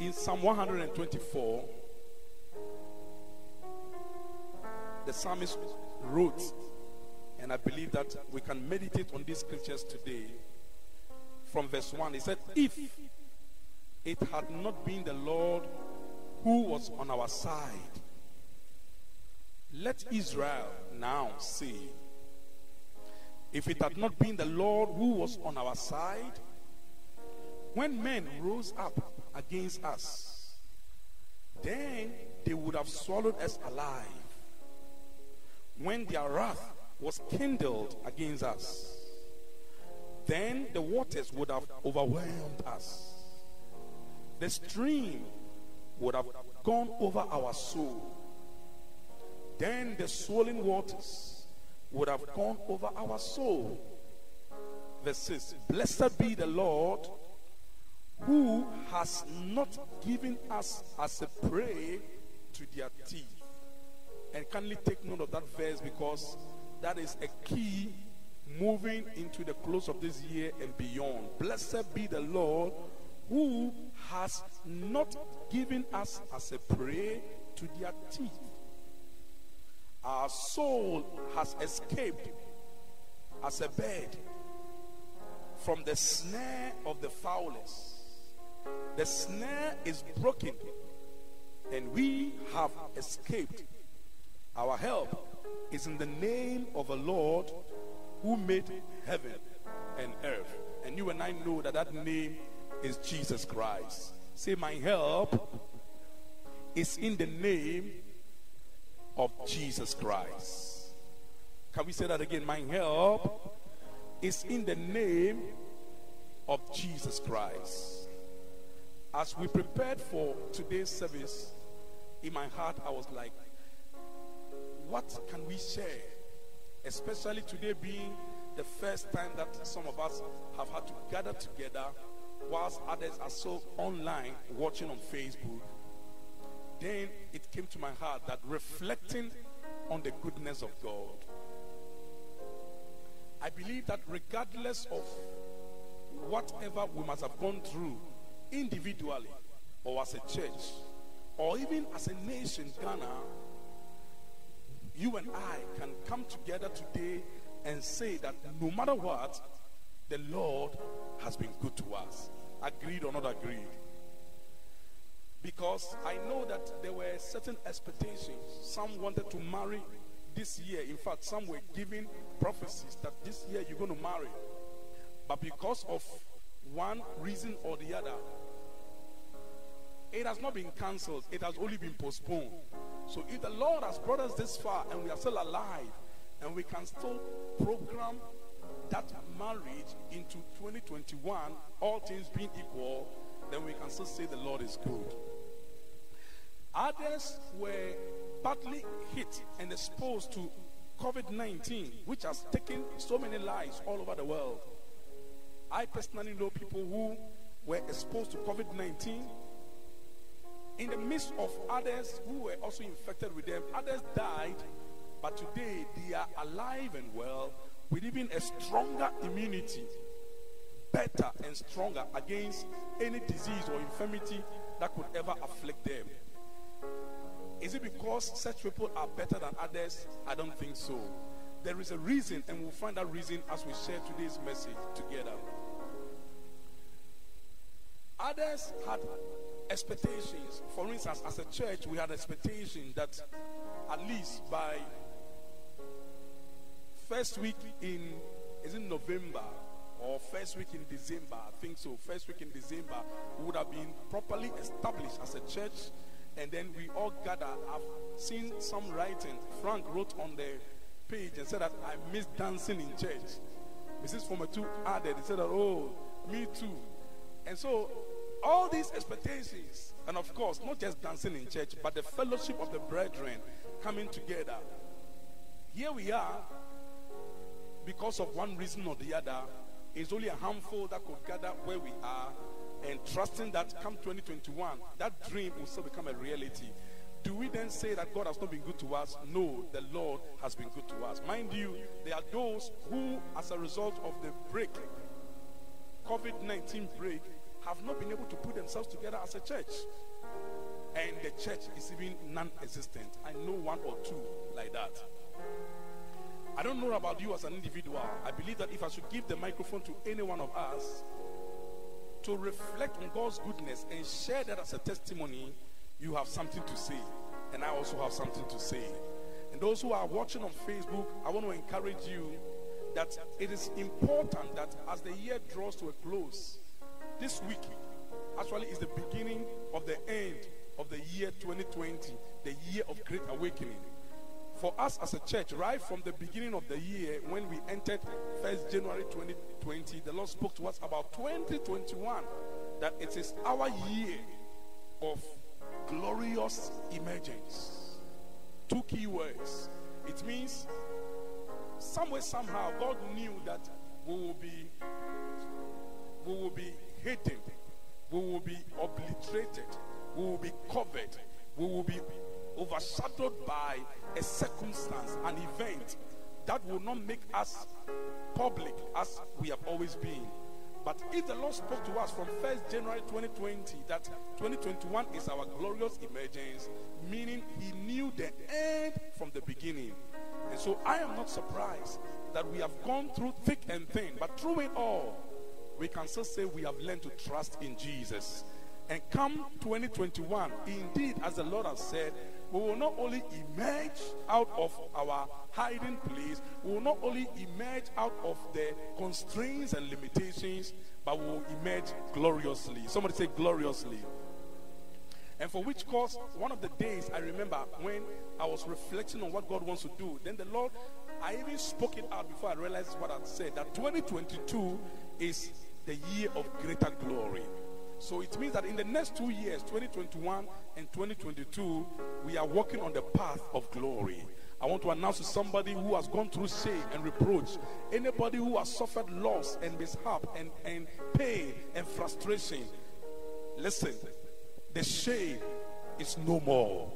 In Psalm 124, the psalmist wrote, and I believe that we can meditate on these scriptures today. From verse 1, he said, If it had not been the Lord who was on our side, let Israel now say, If it had not been the Lord who was on our side, when men rose up against us, then they would have swallowed us alive. When their wrath was kindled against us, then the waters would have overwhelmed us. The stream would have gone over our soul. Then the swollen waters would have gone over our soul. Verse 6 Blessed be the Lord who has not given us as a prey to their teeth. And kindly take note of that verse because that is a key moving into the close of this year and beyond. Blessed be the Lord who has not given us as a prey to their teeth. Our soul has escaped as a bird from the snare of the fowlers. The snare is broken, and we have escaped. Our help is in the name of the Lord who made heaven and earth. And you and I know that that name is Jesus Christ. Say, My help is in the name of Jesus Christ. Can we say that again? My help is in the name of Jesus Christ. As we prepared for today's service, in my heart, I was like, what can we share? Especially today being the first time that some of us have had to gather together whilst others are so online watching on Facebook. Then it came to my heart that reflecting on the goodness of God. I believe that regardless of whatever we must have gone through individually or as a church or even as a nation, Ghana, you and I can come together today and say that no matter what, the Lord has been good to us. Agreed or not agreed? Because I know that there were certain expectations. Some wanted to marry this year. In fact, some were giving prophecies that this year you're going to marry. But because of one reason or the other, it has not been cancelled, it has only been postponed. So if the Lord has brought us this far and we are still alive and we can still program that marriage into 2021, all things being equal, then we can still say the Lord is good. Others were badly hit and exposed to COVID 19, which has taken so many lives all over the world. I personally know people who were exposed to COVID 19 in the midst of others who were also infected with them. Others died, but today they are alive and well with even a stronger immunity, better and stronger against any disease or infirmity that could ever afflict them. Is it because such people are better than others? I don't think so. There is a reason, and we'll find that reason as we share today's message together. Others had expectations. For instance, as a church, we had expectations that at least by first week in is in November or first week in December, I think so. First week in December, we would have been properly established as a church, and then we all gather. I've seen some writing. Frank wrote on the page and said that I miss dancing in church. Mrs. Former2 added, he said that, oh, me too. And so all these expectations, and of course, not just dancing in church, but the fellowship of the brethren coming together. Here we are, because of one reason or the other, it's only a handful that could gather where we are and trusting that come 2021, that dream will still become a reality. Do we then say that God has not been good to us? No, the Lord has been good to us. Mind you, there are those who, as a result of the break, COVID 19 break, have not been able to put themselves together as a church. And the church is even non existent. I know one or two like that. I don't know about you as an individual. I believe that if I should give the microphone to any one of us to reflect on God's goodness and share that as a testimony, you have something to say. And I also have something to say. And those who are watching on Facebook, I want to encourage you that it is important that as the year draws to a close, this week actually is the beginning of the end of the year 2020, the year of great awakening. For us as a church, right from the beginning of the year, when we entered 1st January 2020, the Lord spoke to us about 2021, that it is our year of glorious emergence. Two key words. It means somewhere, somehow, God knew that we will be we will be hated, we will be obliterated, we will be covered, we will be overshadowed by a circumstance, an event that will not make us public as we have always been. But if the Lord spoke to us from 1st January 2020 that 2021 is our glorious emergence, meaning He knew the end from the beginning. And so I am not surprised that we have gone through thick and thin, but through it all, we can still say we have learned to trust in Jesus. And come 2021, indeed, as the Lord has said, we will not only emerge out of our hiding place, we will not only emerge out of the constraints and limitations, but we will emerge gloriously. Somebody say gloriously. And for which cause, one of the days I remember when I was reflecting on what God wants to do, then the Lord, I even spoke it out before I realized what I'd said that 2022 is the year of greater glory. So it means that in the next two years, 2021 and 2022, we are walking on the path of glory. I want to announce to somebody who has gone through shame and reproach, anybody who has suffered loss and mishap and, and pain and frustration. Listen, the shame is no more.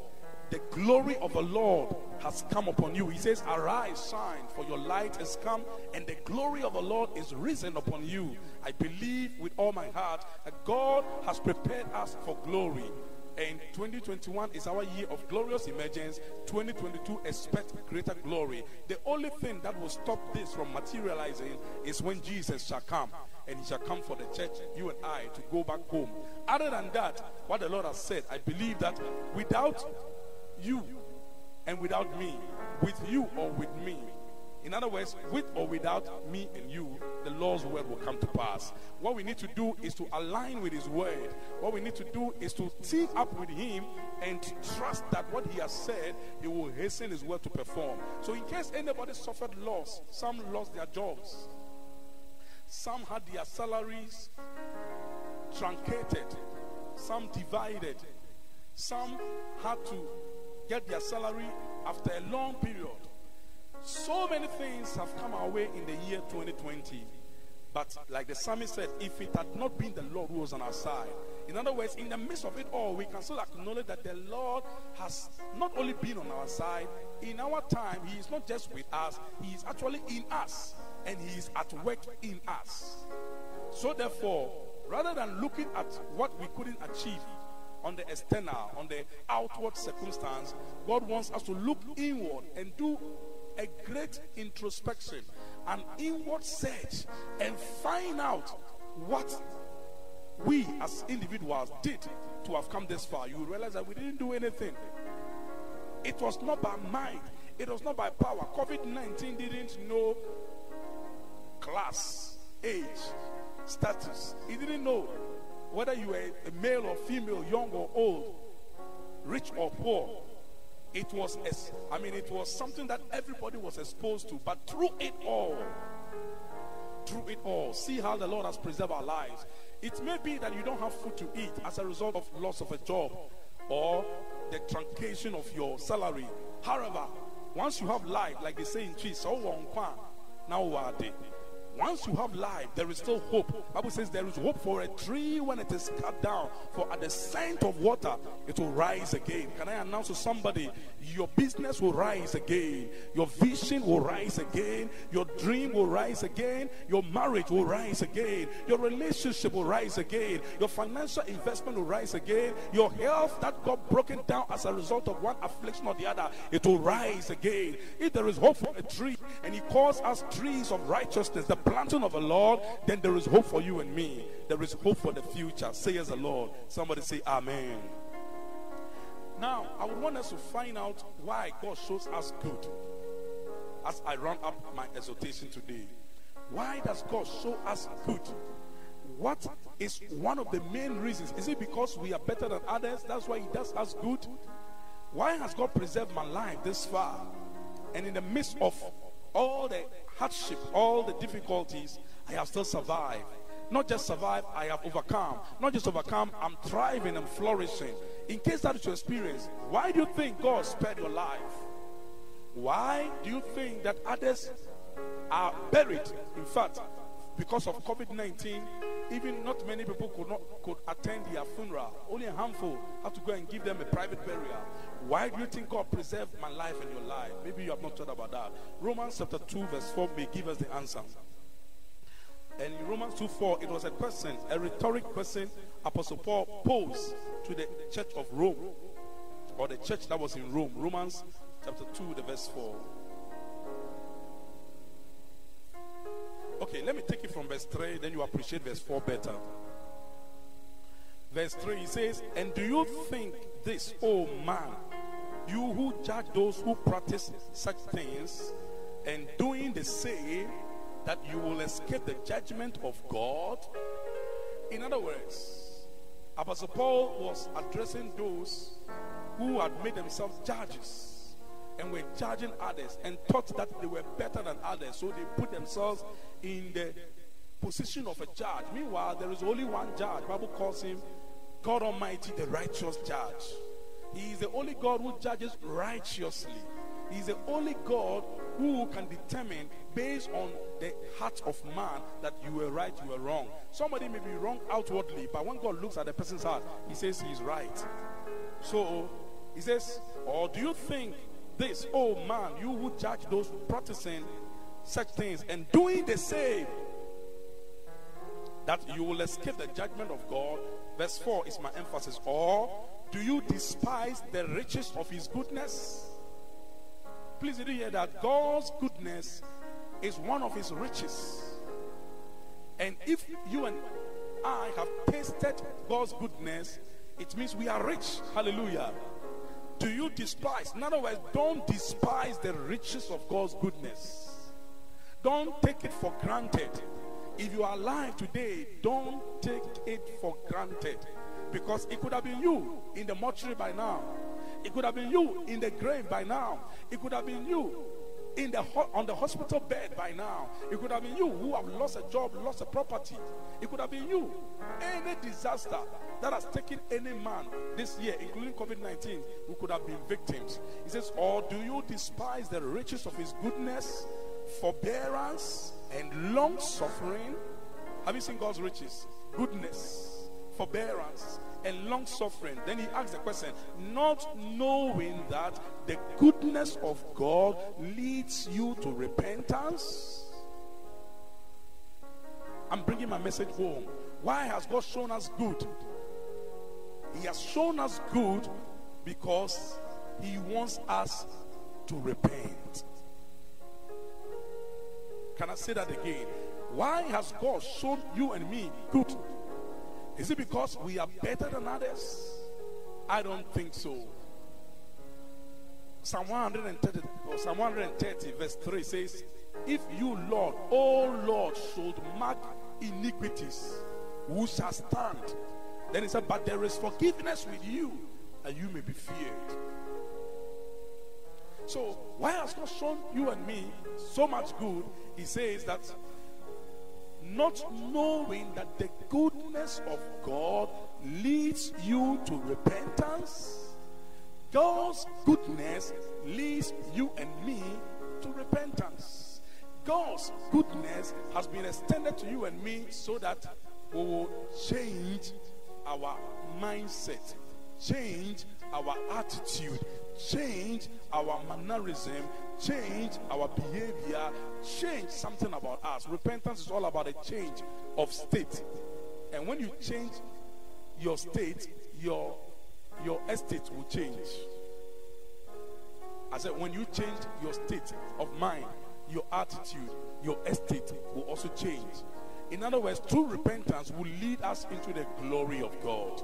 The glory of the Lord has come upon you. He says, Arise, shine, for your light has come, and the glory of the Lord is risen upon you. I believe with all my heart that God has prepared us for glory. And 2021 is our year of glorious emergence. 2022 expect greater glory. The only thing that will stop this from materializing is when Jesus shall come. And he shall come for the church, you and I, to go back home. Other than that, what the Lord has said, I believe that without you and without me, with you or with me, in other words, with or without me and you, the Lord's word will come to pass. What we need to do is to align with His word. What we need to do is to team up with Him and trust that what He has said, He will hasten His word to perform. So, in case anybody suffered loss, some lost their jobs, some had their salaries truncated, some divided, some had to get their salary after a long period. So many things have come our way in the year 2020. But like the psalmist said, if it had not been the Lord who was on our side, in other words, in the midst of it all, we can still acknowledge that the Lord has not only been on our side, in our time, He is not just with us, He is actually in us, and He is at work in us. So, therefore, rather than looking at what we couldn't achieve on the external, on the outward circumstance, God wants us to look inward and do a great introspection, an inward search, and find out what we as individuals did to have come this far. You realize that we didn't do anything. It was not by mind, it was not by power. COVID 19 didn't know class, age, status. He didn't know whether you were a male or female, young or old, rich or poor. It was, I mean, it was something that everybody was exposed to. But through it all, through it all, see how the Lord has preserved our lives. It may be that you don't have food to eat as a result of loss of a job or the truncation of your salary. However, once you have life, like they say in Chi, so now Once you have life, there is still hope. Bible says there is hope for a tree when it is cut down. For at the scent of water, it will rise again. Can I announce to somebody, your business will rise again, your vision will rise again, your dream will rise again, your marriage will rise again, your relationship will rise again, your financial investment will rise again, your health that got broken down as a result of one affliction or the other, it will rise again. If there is hope for a tree, and He calls us trees of righteousness, the planting of the Lord, then there is hope for you and me. There is hope for the future. Say as the Lord. Somebody say Amen. Now, I would want us to find out why God shows us good. As I run up my exhortation today, why does God show us good? What is one of the main reasons? Is it because we are better than others? That's why He does us good? Why has God preserved my life this far? And in the midst of all the hardship, all the difficulties, I have still survived. Not just survived, I have overcome. Not just overcome, I'm thriving and flourishing. In case that is your experience, why do you think God spared your life? Why do you think that others are buried? In fact, because of COVID 19, even not many people could not could attend their funeral. Only a handful had to go and give them a private burial. Why do you think God preserved my life and your life? Maybe you have not thought about that. Romans chapter 2, verse 4 may give us the answer. And in Romans 2 4, it was a question, a rhetoric question Apostle Paul posed to the church of Rome, or the church that was in Rome. Romans chapter 2, the verse 4. Okay, let me take it from verse 3, then you appreciate verse 4 better. Verse 3 he says, And do you think this, oh man, you who judge those who practice such things, and doing the same, that you will escape the judgment of God? In other words, Apostle Paul was addressing those who had made themselves judges and were judging others and thought that they were better than others. So they put themselves in the position of a judge. Meanwhile, there is only one judge. Bible calls him God Almighty, the righteous judge. He is the only God who judges righteously. He is the only God who can determine based on the heart of man that you were right, you were wrong. Somebody may be wrong outwardly, but when God looks at the person's heart, he says he is right. So he says, Or do you think this, oh man, you who judge those practicing such things and doing the same, that you will escape the judgment of God? Verse 4 is my emphasis. Or do you despise the riches of his goodness? Please did you hear that? God's goodness is one of his riches. And if you and I have tasted God's goodness, it means we are rich. Hallelujah. Do you despise? In other words, don't despise the riches of God's goodness. Don't take it for granted. If you are alive today, don't take it for granted. Because it could have been you in the mortuary by now. It could have been you in the grave by now. It could have been you in the on the hospital bed by now. It could have been you who have lost a job, lost a property. It could have been you. Any disaster that has taken any man this year, including COVID 19, who could have been victims. He says, Or do you despise the riches of his goodness, forbearance, and long suffering? Have you seen God's riches? Goodness, forbearance, and long suffering. Then he asks the question, not knowing that the goodness of God leads you to repentance. I'm bringing my message home. Why has God shown us good? He has shown us good because He wants us to repent. Can I say that again? Why has God shown you and me good? Is it because we are better than others? I don't think so. Psalm 130, or Psalm 130, verse 3 says, If you, Lord, oh Lord, should mark iniquities, who shall stand? Then he said, But there is forgiveness with you, and you may be feared. So, why has God shown you and me so much good? He says that not knowing that the goodness of God leads you to repentance. God's goodness leads you and me to repentance. God's goodness has been extended to you and me so that we will change our mindset, change our attitude, change our mannerism, change our behavior, change something about us. Repentance is all about a change of state. And when you change your state, your your estate will change. I said, when you change your state of mind, your attitude, your estate will also change. In other words, true repentance will lead us into the glory of God.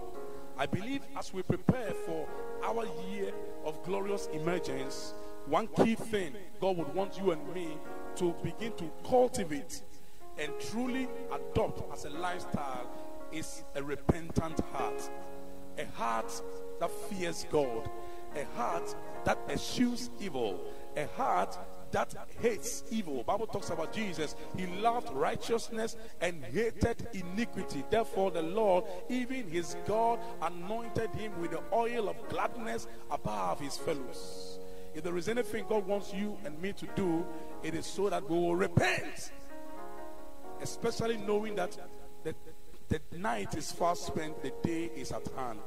I believe as we prepare for our year of glorious emergence, one key thing God would want you and me to begin to cultivate and truly adopt as a lifestyle is a repentant heart. A heart that fears God, a heart that eschews evil, a heart that hates evil. Bible talks about Jesus. He loved righteousness and hated iniquity. Therefore, the Lord, even his God, anointed him with the oil of gladness above his fellows. If there is anything God wants you and me to do, it is so that we will repent. Especially knowing that the, the night is fast spent, the day is at hand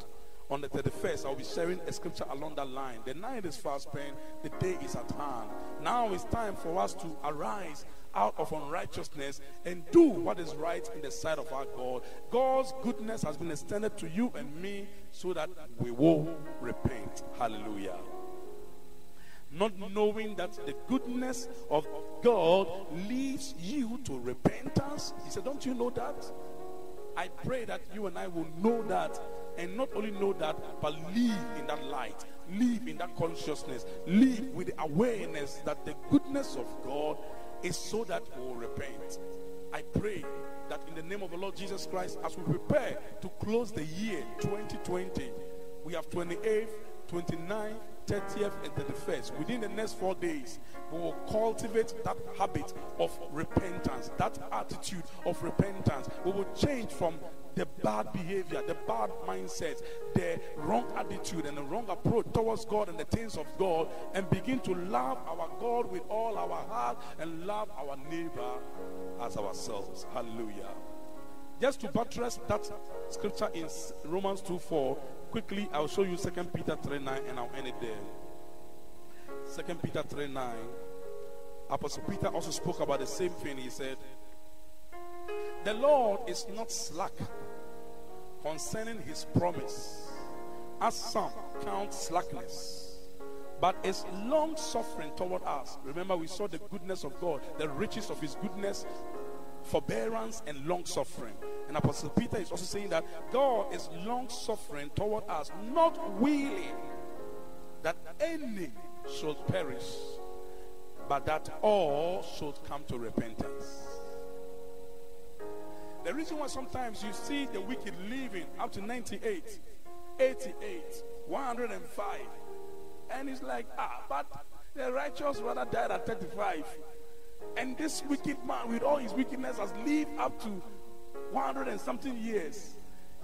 on the 31st, I'll be sharing a scripture along that line. The night is fast spent, the day is at hand. Now it's time for us to arise out of unrighteousness and do what is right in the sight of our God. God's goodness has been extended to you and me so that we will repent. Hallelujah. Not knowing that the goodness of God leads you to repentance. He said, Don't you know that? I pray that you and I will know that and not only know that, but live in that light, live in that consciousness, live with the awareness that the goodness of God is so that we will repent. I pray that in the name of the Lord Jesus Christ, as we prepare to close the year 2020, we have 28th, 29th, 30th, and 31st. Within the next four days, we will cultivate that habit of repentance, that attitude of repentance. We will change from the bad behavior, the bad mindset, the wrong attitude, and the wrong approach towards God and the things of God, and begin to love our God with all our heart and love our neighbor as ourselves. Hallelujah. Just to buttress that scripture in Romans 2 4, quickly I'll show you 2 Peter 3 9 and I'll end it there. 2 Peter 3 9. Apostle Peter also spoke about the same thing. He said, The Lord is not slack concerning his promise, as some count slackness, but is long suffering toward us. Remember, we saw the goodness of God, the riches of his goodness, forbearance, and long suffering. And Apostle Peter is also saying that God is long suffering toward us, not willing that any should perish, but that all should come to repentance. The reason why sometimes you see the wicked living up to 98, 88, 105, and it's like, ah, but the righteous rather died at 35. And this wicked man, with all his wickedness, has lived up to 100 and something years.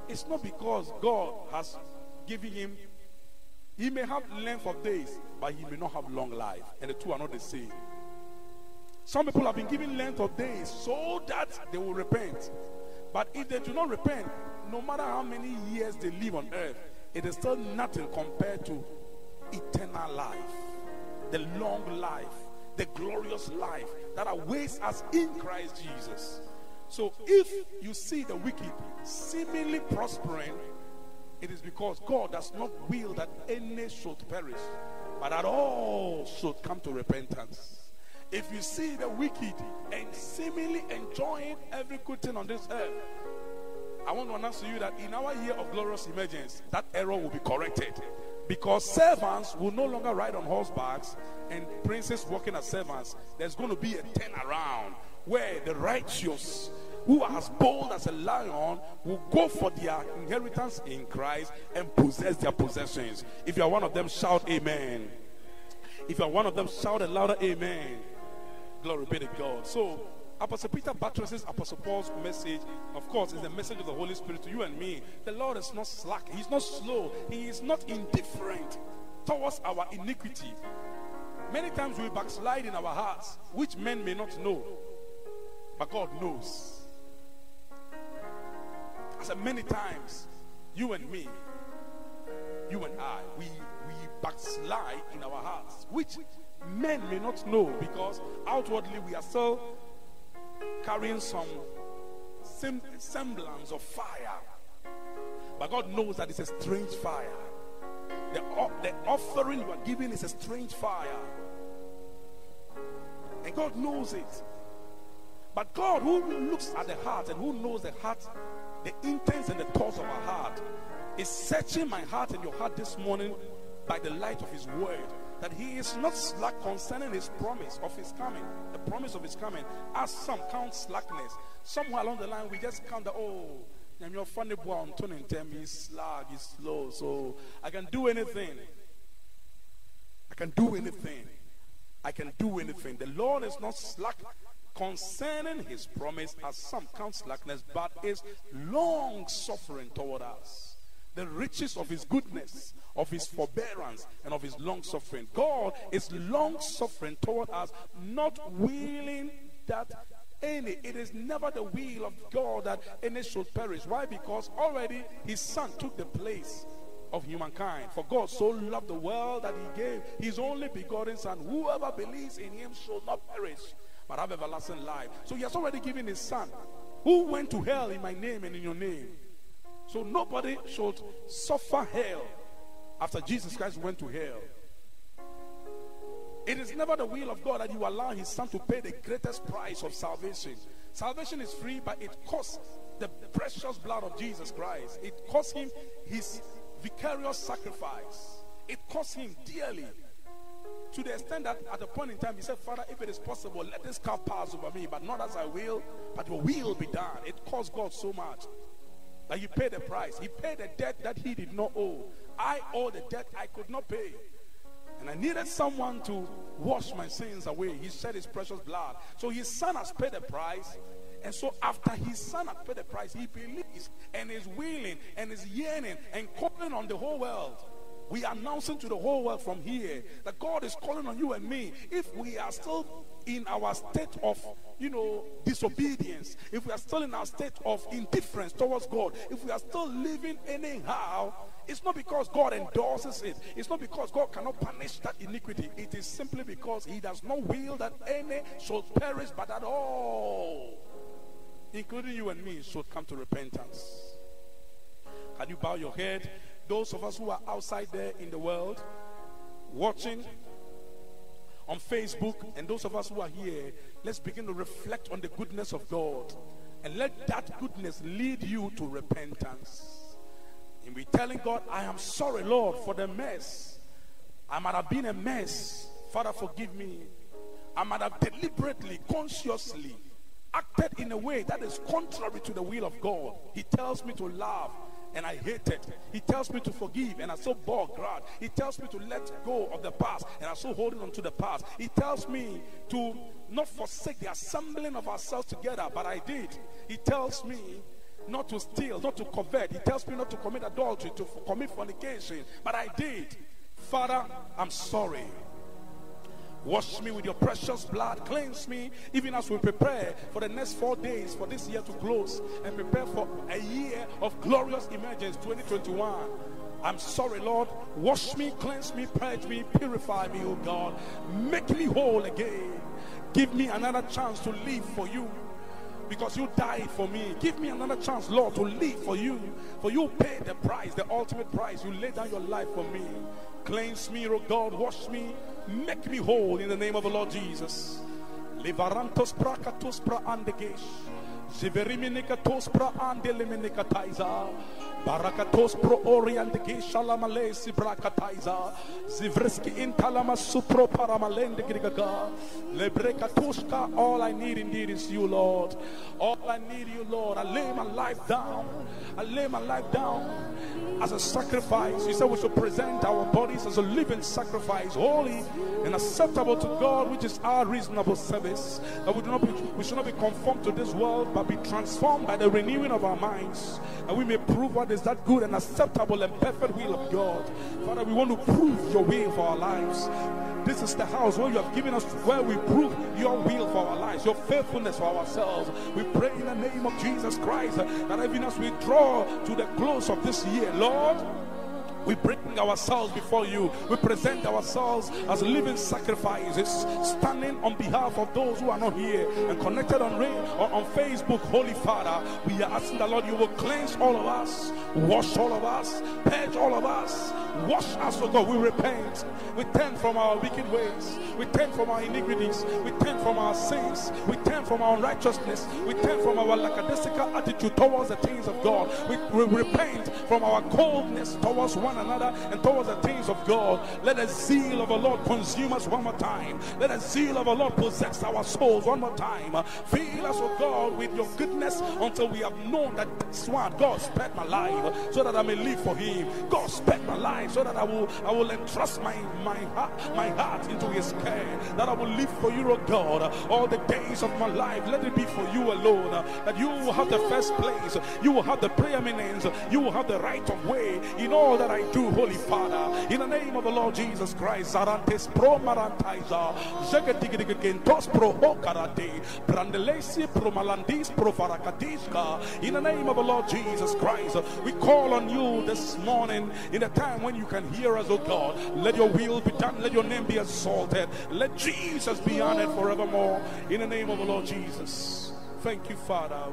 It's not because God has given him, he may have length of days, but he may not have long life. And the two are not the same. Some people have been given length of days so that they will repent. But if they do not repent, no matter how many years they live on earth, it is still nothing compared to eternal life, the long life, the glorious life that awaits us in Christ Jesus. So if you see the wicked seemingly prospering, it is because God does not will that any should perish, but that all should come to repentance. If you see the wicked and seemingly enjoying every good thing on this earth, I want to announce to you that in our year of glorious emergence, that error will be corrected. Because servants will no longer ride on horsebacks and princes walking as servants. There's going to be a turnaround where the righteous, who are as bold as a lion, will go for their inheritance in Christ and possess their possessions. If you are one of them, shout amen. If you are one of them, shout a louder amen. Glory be to God. So, Apostle Peter buttresses Apostle Paul's message. Of course, is the message of the Holy Spirit to you and me. The Lord is not slack, He's not slow, He is not indifferent towards our iniquity. Many times we backslide in our hearts, which men may not know, but God knows. I said, many times, you and me, you and I, we, we backslide in our hearts, which men may not know because outwardly we are still carrying some semblance of fire. But God knows that it's a strange fire. The, the offering you are giving is a strange fire. And God knows it. But God, who looks at the heart and who knows the heart, the intents and the thoughts of our heart, is searching my heart and your heart this morning by the light of His word. That He is not slack concerning His promise of His coming, the promise of His coming, as some count slackness. Somewhere along the line, we just count that, oh, I'm your funny boy on turning tell me slack, he's slow, so I can do anything. I can do anything. I can do anything. The Lord is not slack concerning his promise, as some count slackness, but is long suffering toward us. The riches of his goodness, of his forbearance, and of his long suffering. God is long suffering toward us, not willing that any. It is never the will of God that any should perish. Why? Because already his son took the place of humankind. For God so loved the world that he gave his only begotten son. Whoever believes in him shall not perish, but have everlasting life. So he has already given his son who went to hell in my name and in your name. So nobody should suffer hell after Jesus Christ went to hell. It is never the will of God that you allow his son to pay the greatest price of salvation. Salvation is free, but it costs the precious blood of Jesus Christ. It costs him his vicarious sacrifice. It costs him dearly. To the extent that at the point in time he said, Father, if it is possible, let this cup pass over me, but not as I will, but your will be done. It costs God so much that he paid the price. He paid the debt that he did not owe. I owe the debt I could not pay. And I needed someone to wash my sins away. He shed his precious blood. So his son has paid the price. And so after his son has paid the price, he believes and is willing and is yearning and calling on the whole world. We are announcing to the whole world from here that God is calling on you and me. If we are still in our state of, you know, disobedience, if we are still in our state of indifference towards God, if we are still living anyhow, it's not because God endorses it. It's not because God cannot punish that iniquity. It is simply because He does not will that any should perish, but that all, including you and me, should come to repentance. Can you bow your head? Those of us who are outside there in the world, watching on Facebook, and those of us who are here, let's begin to reflect on the goodness of God. And let that goodness lead you to repentance. And we're telling God, I am sorry, Lord, for the mess. I might have been a mess. Father, forgive me. I might have deliberately, consciously acted in a way that is contrary to the will of God. He tells me to love and I hate it. He tells me to forgive and I so bore God. He tells me to let go of the past and I so holding on to the past. He tells me to not forsake the assembling of ourselves together, but I did. He tells me not to steal, not to covet. He tells me not to commit adultery, to commit fornication. But I did. Father, I'm sorry. Wash me with your precious blood. Cleanse me, even as we prepare for the next four days for this year to close and prepare for a year of glorious emergence 2021. I'm sorry, Lord. Wash me, cleanse me, purge me, purify me, oh God. Make me whole again. Give me another chance to live for you because you died for me. Give me another chance, Lord, to live for you. For you paid the price, the ultimate price. You laid down your life for me. Cleanse me, oh God, wash me, make me whole in the name of the Lord Jesus. Prakatos pra andegesh. Pra. Barakatos pro oriente que shalamale si brakataiza. Zivreski intalama supro paramalende grigaga. Lebrekatuska. All I need indeed is you, Lord. All I need you, Lord. I lay my life down. I lay my life down as a sacrifice. You said we should present our bodies as a living sacrifice, holy and acceptable to God, which is our reasonable service. That we do not be, we should not be conformed to this world, but be transformed by the renewing of our minds, and we may prove what what is that good and acceptable and perfect will of God. Father, we want to prove your will for our lives. This is the house where you have given us where we prove your will for our lives, your faithfulness for ourselves. We pray in the name of Jesus Christ that even as we draw to the close of this year, Lord, we bring ourselves before you. We present ourselves as living sacrifices, standing on behalf of those who are not here and connected on or on Facebook. Holy Father, we are asking the Lord, you will cleanse all of us, wash all of us, purge all of us, wash us, oh God. We repent. We turn from our wicked ways. We turn from our iniquities. We turn from our sins. We turn from our unrighteousness. We turn from our lackadaisical attitude towards the things of God. We, we repent from our coldness towards one another and towards the things of God. Let the zeal of the Lord consume us one more time. Let the zeal of the Lord possess our souls one more time. Fill us, oh God, with your goodness until we have known that this one, God spared my life so that I may live for Him. God spared my life so that I will I will entrust my my heart my heart into His care. That I will live for you, oh God, all the days of my life. Let it be for you alone. That you will have the first place. You will have the preeminence. You will have the right of way in all that I do, Holy Father. In the name of the Lord Jesus Christ, Zarantes pro marantaiza, Jagadigigentos pro hokarate, Brandelesi pro malandis pro farakatiska. In the name of the Lord Jesus Christ, we call on you this morning in a time when you can hear us, oh God. Let your will be done, let your name be exalted, let Jesus be honored forevermore. In the name of the Lord Jesus. Thank you, Father.